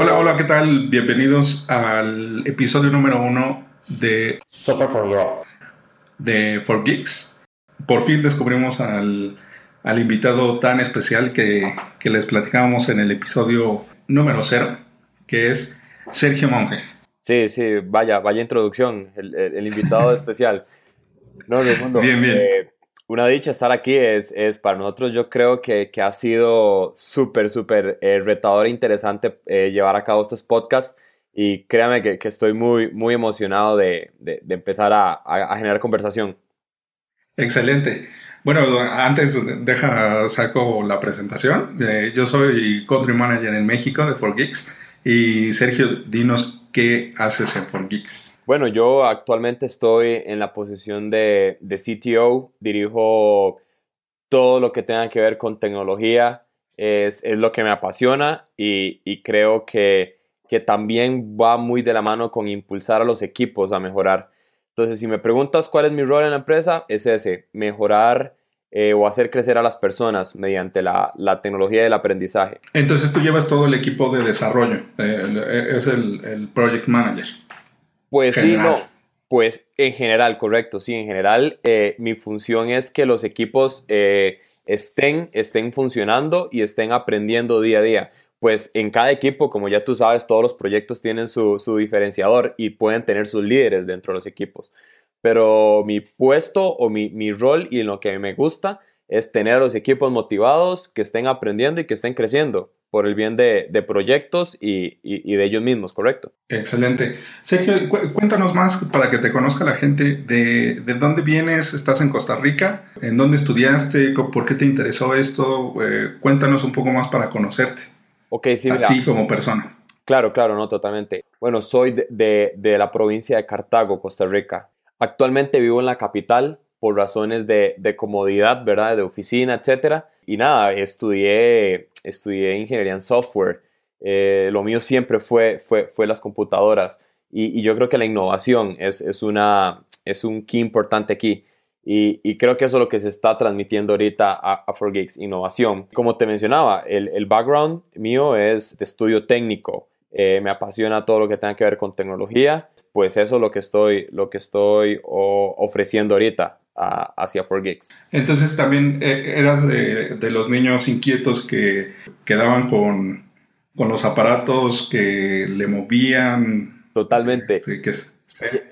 Hola, hola, ¿qué tal? Bienvenidos al episodio número uno de Software for Europe. De For Geeks. Por fin descubrimos al, al invitado tan especial que, que, les platicábamos en el episodio número cero, que es Sergio Monge. Sí, sí, vaya, vaya introducción, el, el, invitado especial. No, mundo. Bien, bien. Eh, una dicha estar aquí es, es para nosotros, yo creo que, que ha sido súper, súper eh, retador e interesante eh, llevar a cabo estos podcasts y créame que, que estoy muy, muy emocionado de, de, empezar a, a, generar conversación. Excelente. Bueno, antes deja, saco la presentación. Eh, yo soy Country Manager en México de 4Geeks y Sergio, dinos qué haces en 4Geeks. Bueno, yo actualmente estoy en la posición de, de, CTO, dirijo todo lo que tenga que ver con tecnología, es, es lo que me apasiona y, y creo que, que, también va muy de la mano con impulsar a los equipos a mejorar. Entonces, si me preguntas cuál es mi rol en la empresa, es ese, mejorar eh, o hacer crecer a las personas mediante la, la, tecnología del aprendizaje. Entonces, tú llevas todo el equipo de desarrollo, eh, es el, el project manager. Pues sí, no. Pues en general, correcto, sí, en general eh, mi función es que los equipos eh, estén, estén funcionando y estén aprendiendo día a día. Pues en cada equipo, como ya tú sabes, todos los proyectos tienen su, su diferenciador y pueden tener sus líderes dentro de los equipos. Pero mi puesto o mi, mi rol y lo que me gusta es tener a los equipos motivados, que estén aprendiendo y que estén creciendo por el bien de, de proyectos y, y, y, de ellos mismos, ¿correcto? Excelente. Sergio, cu cuéntanos más para que te conozca la gente de, de, dónde vienes, estás en Costa Rica, en dónde estudiaste, por qué te interesó esto, eh, cuéntanos un poco más para conocerte. Ok, sí, a mira. ti como persona. Claro, claro, no, totalmente. Bueno, soy de, de, de la provincia de Cartago, Costa Rica. Actualmente vivo en la capital por razones de, de comodidad, ¿verdad? De oficina, etcétera. Y nada, estudié, estudié ingeniería en software. Eh, lo mío siempre fue, fue, fue las computadoras. Y, yo creo que la innovación es, es, una, es un key importante aquí. Y, y, creo que eso es lo que se está transmitiendo ahorita a, a 4Geeks, innovación. Como te mencionaba, el, el background mío es de estudio técnico. Eh, me apasiona todo lo que tenga que ver con tecnología. Pues eso es lo que estoy, lo que estoy ofreciendo ahorita a, hacia 4Geeks. Entonces también eh, eras de, de, los niños inquietos que quedaban con, con los aparatos que le movían. Totalmente. Este, que,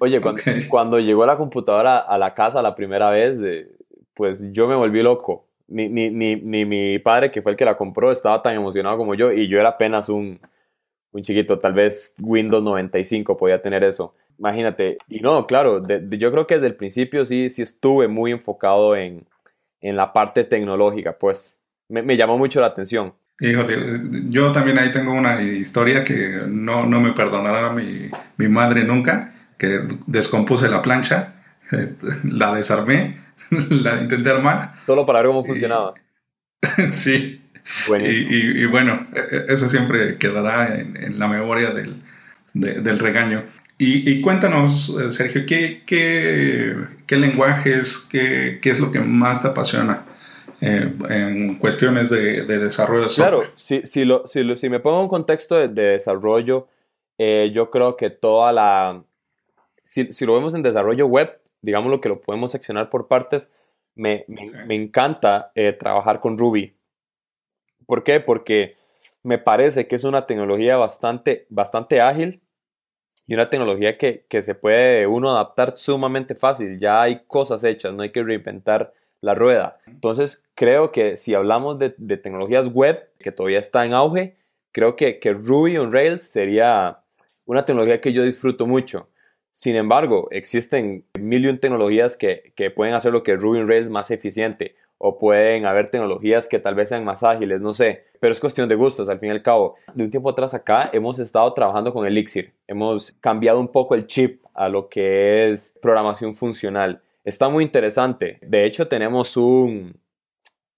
Oye, cuando, okay. cuando, llegó la computadora a la casa la primera vez, eh, pues yo me volví loco. Ni, ni, ni, ni, mi padre, que fue el que la compró, estaba tan emocionado como yo y yo era apenas un, un chiquito, tal vez Windows 95 podía tener eso. Imagínate, y no, claro, de, de, yo creo que desde el principio sí, sí estuve muy enfocado en, en la parte tecnológica, pues me, me, llamó mucho la atención. Híjole, yo también ahí tengo una historia que no, no me perdonará mi, mi madre nunca, que descompuse la plancha, la desarmé, la intenté armar. Solo para ver cómo funcionaba. Y, sí. Y, y, y, bueno, eso siempre quedará en, en la memoria del, de, del regaño. Y, y, cuéntanos, Sergio, ¿qué, qué, qué lenguajes, qué, qué, es lo que más te apasiona eh, en cuestiones de, de desarrollo? De claro, si, si, lo, si, lo, si, me pongo en un contexto de, de desarrollo, eh, yo creo que toda la... Si, si, lo vemos en desarrollo web, digamos lo que lo podemos seccionar por partes, me, me, sí. me encanta eh, trabajar con Ruby. ¿Por qué? Porque me parece que es una tecnología bastante, bastante ágil y una tecnología que, que, se puede uno adaptar sumamente fácil. Ya hay cosas hechas, no hay que reinventar la rueda. Entonces, creo que si hablamos de, tecnologías web, que todavía está en auge, creo que, que, Ruby on Rails sería una tecnología que yo disfruto mucho. Sin embargo, existen mil y un tecnologías que, que pueden hacer lo que Ruby on Rails más eficiente o pueden haber tecnologías que tal vez sean más ágiles, no sé, pero es cuestión de gustos al fin y al cabo. De un tiempo atrás acá hemos estado trabajando con Elixir, hemos cambiado un poco el chip a lo que es programación funcional. Está muy interesante. De hecho, tenemos un,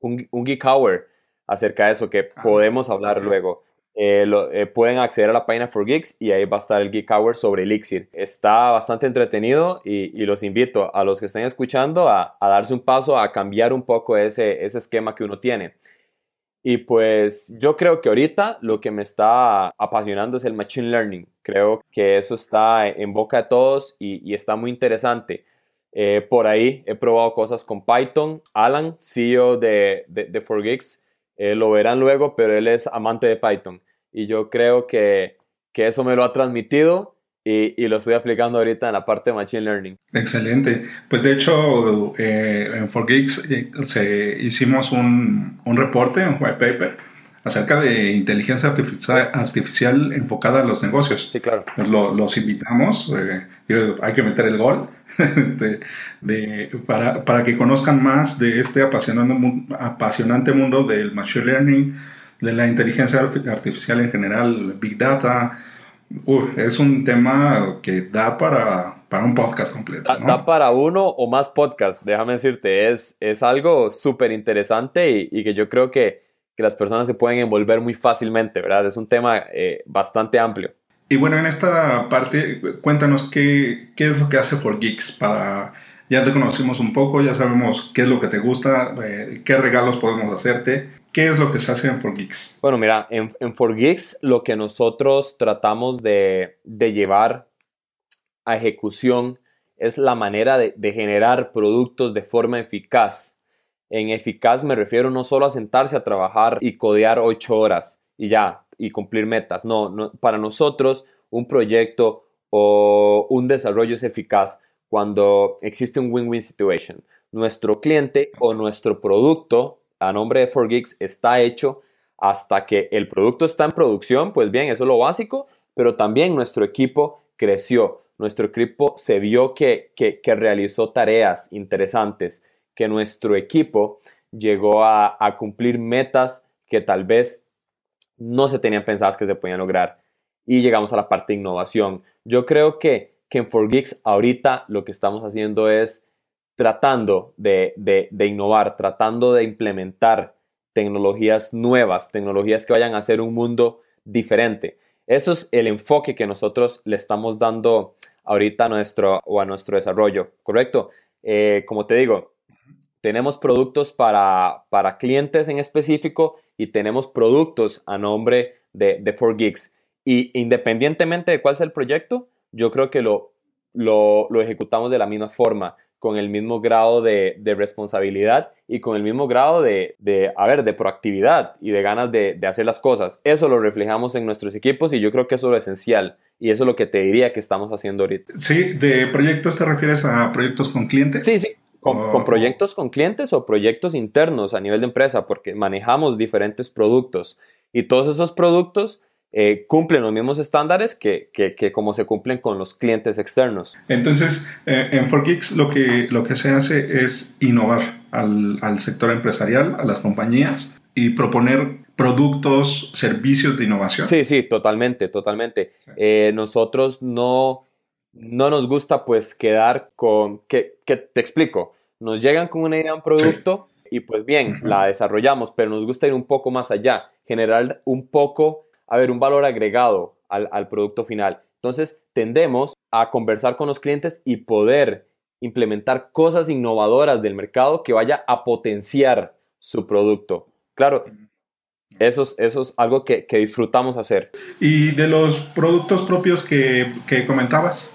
un, un Geek Hour acerca de eso que ah, podemos hablar okay. luego. Eh, lo, eh, pueden acceder a la página for Geeks y ahí va a estar el Geek Hour sobre Elixir. Está bastante entretenido y, y los invito a los que estén escuchando a, a, darse un paso a cambiar un poco ese, ese esquema que uno tiene. Y pues yo creo que ahorita lo que me está apasionando es el Machine Learning. Creo que eso está en boca de todos y, está muy interesante. Eh, por ahí he probado cosas con Python. Alan, CEO de, de, de 4Geeks, eh, lo verán luego, pero él es amante de Python. Y yo creo que, que eso me lo ha transmitido y, y, lo estoy aplicando ahorita en la parte de Machine Learning. Excelente. Pues de hecho, eh, en 4Geeks eh, se, hicimos un, un, reporte, un white paper, acerca de inteligencia artificial, artificial enfocada a los negocios. Sí, claro. Pues los invitamos, eh, hay que meter el gol, este, de, para, para, que conozcan más de este apasionante, apasionante mundo del Machine Learning, de la inteligencia artificial en general, Big Data, es un tema que da para, para un podcast completo. Da, para uno o más podcasts, déjame decirte. Es, es algo súper interesante y, que yo creo que, que, las personas se pueden envolver muy fácilmente, ¿verdad? Es un tema eh, bastante amplio. Y bueno, en esta parte, cuéntanos qué, qué es lo que hace For Geeks para ya te conocimos un poco, ya sabemos qué es lo que te gusta, eh, qué regalos podemos hacerte. ¿Qué es lo que se hace en 4Geeks? Bueno, mira, en, en 4Geeks lo que nosotros tratamos de, de llevar a ejecución es la manera de, de, generar productos de forma eficaz. En eficaz me refiero no solo a sentarse a trabajar y codear ocho horas y ya, y cumplir metas. No, no, para nosotros un proyecto o un desarrollo es eficaz cuando existe un win-win situation. Nuestro cliente o nuestro producto a nombre de 4Geeks está hecho hasta que el producto está en producción, pues bien, eso es lo básico, pero también nuestro equipo creció, nuestro equipo se vio que, que, realizó tareas interesantes, que nuestro equipo llegó a, a cumplir metas que tal vez no se tenían pensadas que se podían lograr. Y llegamos a la parte de innovación. Yo creo que que en 4Geeks ahorita lo que estamos haciendo es tratando de, innovar, tratando de implementar tecnologías nuevas, tecnologías que vayan a hacer un mundo diferente. Eso es el enfoque que nosotros le estamos dando ahorita a nuestro, o a nuestro desarrollo, ¿correcto? Eh, como te digo, tenemos productos para, para, clientes en específico y tenemos productos a nombre de, de 4Geeks. Y independientemente de cuál sea el proyecto, yo creo que lo, lo, ejecutamos de la misma forma, con el mismo grado de, responsabilidad y con el mismo grado de, de, a ver, de proactividad y de ganas de, hacer las cosas. Eso lo reflejamos en nuestros equipos y yo creo que eso es lo esencial. Y eso es lo que te diría que estamos haciendo ahorita. Sí, ¿de proyectos te refieres a proyectos con clientes? Sí, sí. Con, con, proyectos con clientes o proyectos internos a nivel de empresa, porque manejamos diferentes productos y todos esos productos eh, cumplen los mismos estándares que, que, como se cumplen con los clientes externos. Entonces, eh, en 4Geeks lo que, lo que se hace es innovar al, al sector empresarial, a las compañías y proponer productos, servicios de innovación. Sí, sí, totalmente, totalmente. Eh, nosotros no, no nos gusta pues quedar con, que, que, te explico, nos llegan con una idea, un producto y pues bien, la desarrollamos, pero nos gusta ir un poco más allá, generar un poco haber un valor agregado al, producto final. Entonces, tendemos a conversar con los clientes y poder implementar cosas innovadoras del mercado que vaya a potenciar su producto. Claro, eso es, eso es algo que, disfrutamos hacer. ¿Y de los productos propios que, comentabas?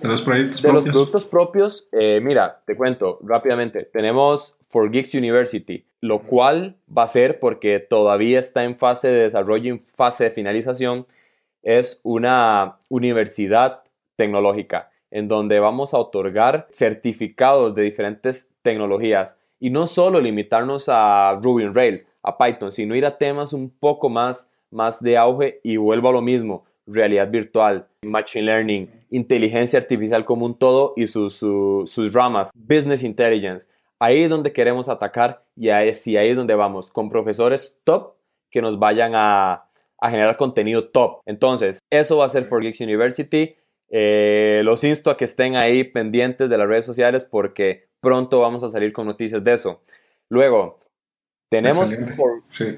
De los proyectos de los productos propios, eh, mira, te cuento rápidamente. Tenemos For Geeks University, lo cual va a ser porque todavía está en fase de desarrollo, en fase de finalización, es una universidad tecnológica en donde vamos a otorgar certificados de diferentes tecnologías y no solo limitarnos a Ruby on Rails, a Python, sino ir a temas un poco más, más de auge y vuelvo a lo mismo, realidad virtual, machine learning, inteligencia artificial como un todo y sus, sus ramas, business intelligence. Ahí es donde queremos atacar y ahí, sí, ahí es donde vamos, con profesores top que nos vayan a, generar contenido top. Entonces, eso va a ser For Geeks University. Eh, los insto a que estén ahí pendientes de las redes sociales porque pronto vamos a salir con noticias de eso. Luego, tenemos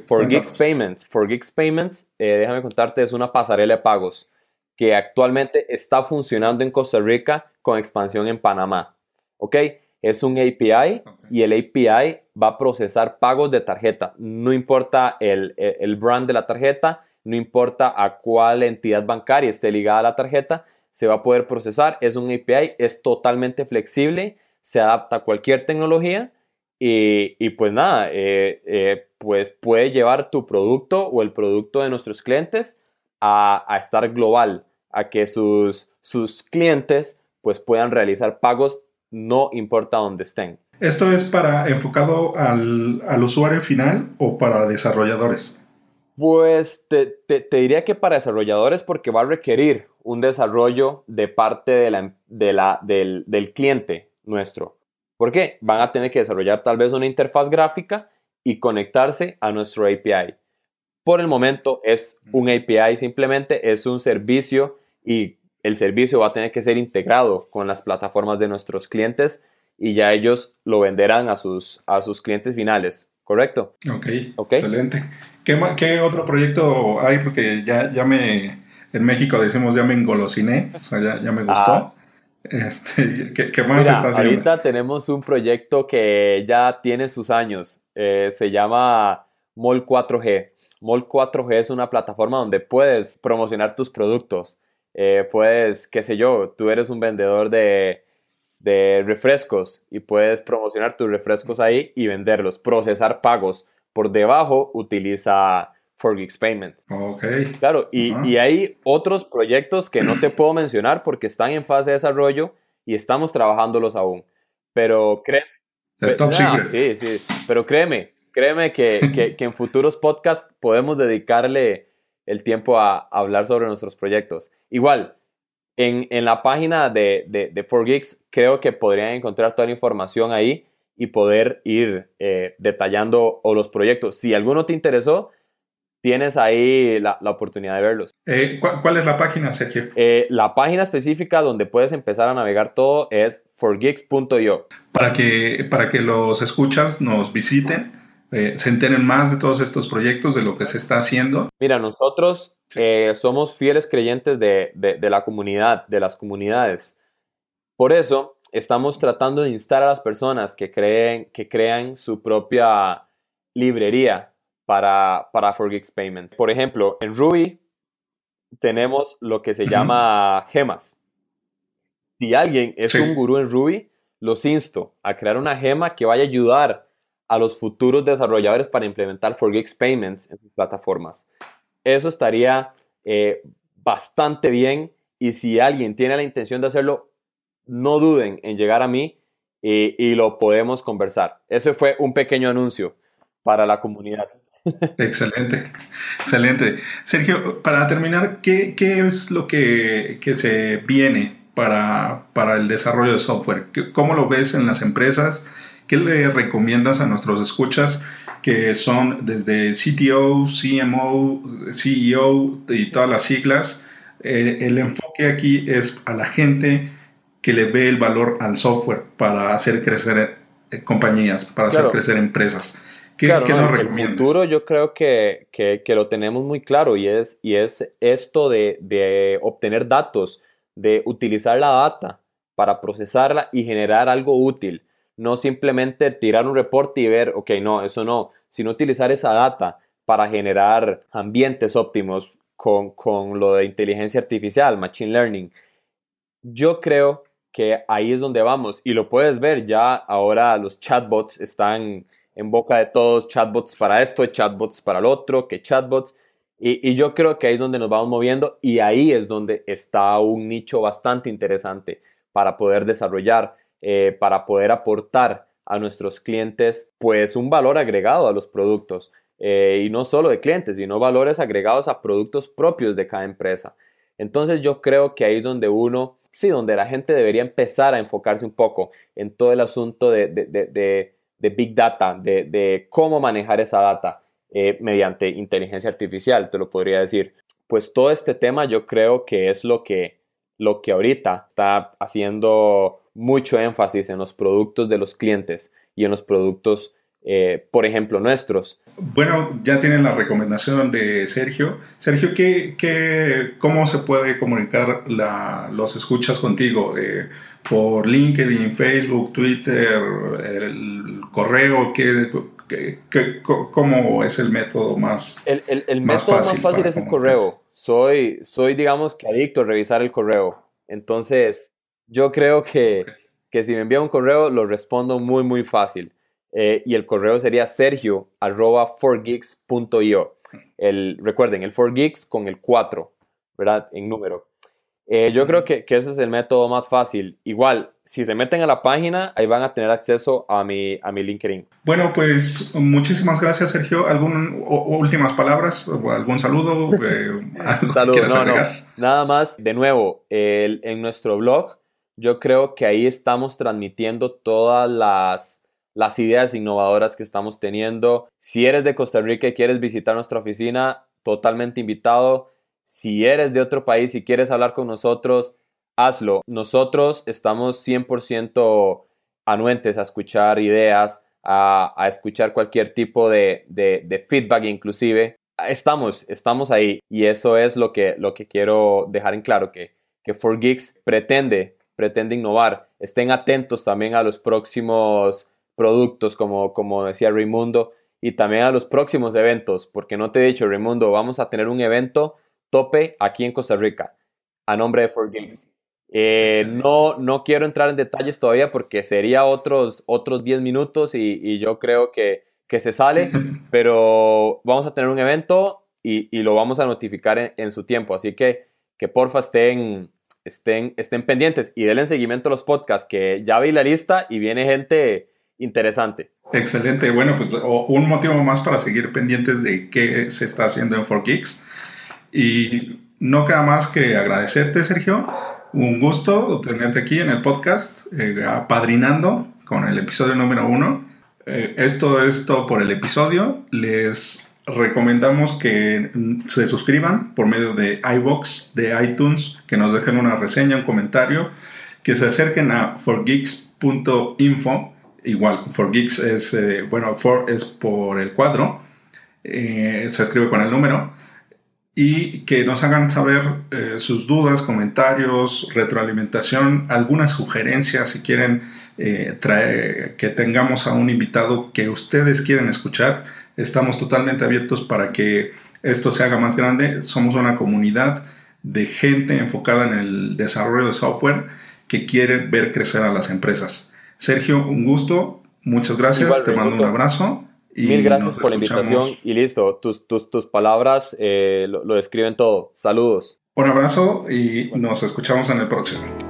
For, Geeks Payments. For Geeks Payments, eh, déjame contarte, es una pasarela de pagos que actualmente está funcionando en Costa Rica con expansión en Panamá. ¿Ok? Es un API y el API va a procesar pagos de tarjeta. No importa el, el, brand de la tarjeta, no importa a cuál entidad bancaria esté ligada a la tarjeta, se va a poder procesar. Es un API, es totalmente flexible, se adapta a cualquier tecnología y, y pues nada, eh, eh, pues puede llevar tu producto o el producto de nuestros clientes a, a estar global, a que sus, sus clientes pues puedan realizar pagos no importa dónde estén. ¿Esto es para enfocado al, al usuario final o para desarrolladores? Pues te, te, diría que para desarrolladores porque va a requerir un desarrollo de parte de la, de la, del, del, cliente nuestro. ¿Por qué? Van a tener que desarrollar tal vez una interfaz gráfica y conectarse a nuestro API. Por el momento es un API, simplemente es un servicio y el servicio va a tener que ser integrado con las plataformas de nuestros clientes y ya ellos lo venderán a sus, a sus clientes finales, ¿correcto? Ok, okay. excelente. ¿Qué, ¿Qué, otro proyecto hay? Porque ya, ya me, en México decimos ya me engolosiné, o sea, ya, ya me gustó. Ah. Este, ¿qué, más está haciendo? Ahorita tenemos un proyecto que ya tiene sus años, eh, se llama Mall 4G. Mall 4G es una plataforma donde puedes promocionar tus productos eh, puedes, qué sé yo, tú eres un vendedor de, de refrescos y puedes promocionar tus refrescos ahí y venderlos, procesar pagos. Por debajo utiliza Forgex Payments. Ok. Claro, y, y, hay otros proyectos que no te puedo mencionar porque están en fase de desarrollo y estamos trabajándolos aún. Pero créeme. Stop secret. Sí, sí. Pero créeme, créeme que, que, que en futuros podcasts podemos dedicarle el tiempo a, hablar sobre nuestros proyectos. Igual, en, la página de, de, de 4Geeks creo que podrían encontrar toda la información ahí y poder ir eh, detallando o los proyectos. Si alguno te interesó, tienes ahí la, oportunidad de verlos. Eh, ¿cuál, es la página, Sergio? Eh, la página específica donde puedes empezar a navegar todo es forgeeks.io. Para que, para que los escuchas nos visiten eh, se enteren más de todos estos proyectos, de lo que se está haciendo. Mira, nosotros eh, somos fieles creyentes de, la comunidad, de las comunidades. Por eso estamos tratando de instar a las personas que, creen, que crean su propia librería para, para Forgeeks Payment. Por ejemplo, en Ruby tenemos lo que se llama gemas. Si alguien es un gurú en Ruby, los insto a crear una gema que vaya a ayudar a los futuros desarrolladores para implementar Forgex Payments en sus plataformas. Eso estaría eh, bastante bien y si alguien tiene la intención de hacerlo, no duden en llegar a mí y, lo podemos conversar. Ese fue un pequeño anuncio para la comunidad. Excelente, excelente. Sergio, para terminar, ¿qué, es lo que, que se viene para, para, el desarrollo de software? ¿Cómo lo ves en las empresas? ¿Qué le recomiendas a nuestros escuchas que son desde CTO, CMO, CEO y todas las siglas? Eh, el enfoque aquí es a la gente que le ve el valor al software para hacer crecer eh, compañías, para hacer crecer empresas. ¿Qué, nos recomiendas? El futuro yo creo que, lo tenemos muy claro y es, y es esto de, de obtener datos, de utilizar la data para procesarla y generar algo útil no simplemente tirar un reporte y ver, ok, no, eso no, sino utilizar esa data para generar ambientes óptimos con, lo de inteligencia artificial, machine learning. Yo creo que ahí es donde vamos y lo puedes ver ya ahora los chatbots están en boca de todos, chatbots para esto, chatbots para el otro, que chatbots. Y, y, yo creo que ahí es donde nos vamos moviendo y ahí es donde está un nicho bastante interesante para poder desarrollar. Eh, para poder aportar a nuestros clientes pues un valor agregado a los productos eh, y no solo de clientes, sino valores agregados a productos propios de cada empresa. Entonces yo creo que ahí es donde uno, sí, donde la gente debería empezar a enfocarse un poco en todo el asunto de, Big Data, de, cómo manejar esa data eh, mediante inteligencia artificial, te lo podría decir. Pues todo este tema yo creo que es lo que, lo que ahorita está haciendo mucho énfasis en los productos de los clientes y en los productos eh, por ejemplo, nuestros. Bueno, ya tienen la recomendación de Sergio. Sergio, ¿qué, qué, cómo se puede comunicar la, los escuchas contigo? Eh, ¿Por LinkedIn, Facebook, Twitter, el correo? ¿qué, qué, cómo es el método más El, el, el método más fácil es el correo. Soy, soy, digamos, que adicto a revisar el correo. Entonces, yo creo que, que si me envía un correo, lo respondo muy, muy fácil. Eh, y el correo sería sergio arroba 4geeks.io. El, recuerden, el 4geeks con el 4, ¿verdad? En número. Eh, yo creo que, que, ese es el método más fácil. Igual, si se meten a la página, ahí van a tener acceso a mi, a mi LinkedIn. Bueno, pues muchísimas gracias, Sergio. ¿Algún últimas palabras? ¿Algún saludo? Eh, no, no. Nada más, de nuevo, el, en nuestro blog, yo creo que ahí estamos transmitiendo todas las las ideas innovadoras que estamos teniendo. Si eres de Costa Rica y quieres visitar nuestra oficina, totalmente invitado. Si eres de otro país y quieres hablar con nosotros, hazlo. Nosotros estamos 100% anuentes a escuchar ideas, a, escuchar cualquier tipo de, feedback inclusive. Estamos, estamos ahí y eso es lo que, lo que quiero dejar en claro, que, que 4Geeks pretende, pretende innovar. Estén atentos también a los próximos productos, como, como decía Raimundo, y también a los próximos eventos, porque no te he dicho, Raimundo, vamos a tener un evento tope aquí en Costa Rica, a nombre de 4Geeks. Eh, no, no quiero entrar en detalles todavía porque sería otros, otros 10 minutos y, yo creo que, que, se sale, pero vamos a tener un evento y, y lo vamos a notificar en, su tiempo. Así que, que porfa estén, estén, estén pendientes y denle seguimiento a los podcasts, que ya vi la lista y viene gente interesante. Excelente. Bueno, pues un motivo más para seguir pendientes de qué se está haciendo en 4Geeks. Y no queda más que agradecerte, Sergio. Un gusto tenerte aquí en el podcast, eh, apadrinando con el episodio número uno. Eh, esto es todo por el episodio. Les recomendamos que se suscriban por medio de iBox, de iTunes, que nos dejen una reseña, un comentario, que se acerquen a forgeeks.info igual, for geeks es, eh, bueno, for es por el cuadro, eh, se escribe con el número, y que nos hagan saber eh, sus dudas, comentarios, retroalimentación, algunas sugerencias si quieren que tengamos a un invitado que ustedes quieren escuchar. Estamos totalmente abiertos para que esto se haga más grande. Somos una comunidad de gente enfocada en el desarrollo de software que quiere ver crecer a las empresas. Sergio, un gusto. Muchas gracias. Te mando un abrazo. Y Mil gracias por la invitación y listo. Tus, tus, tus palabras eh, lo, lo describen todo. Saludos. Un abrazo y nos escuchamos en el próximo.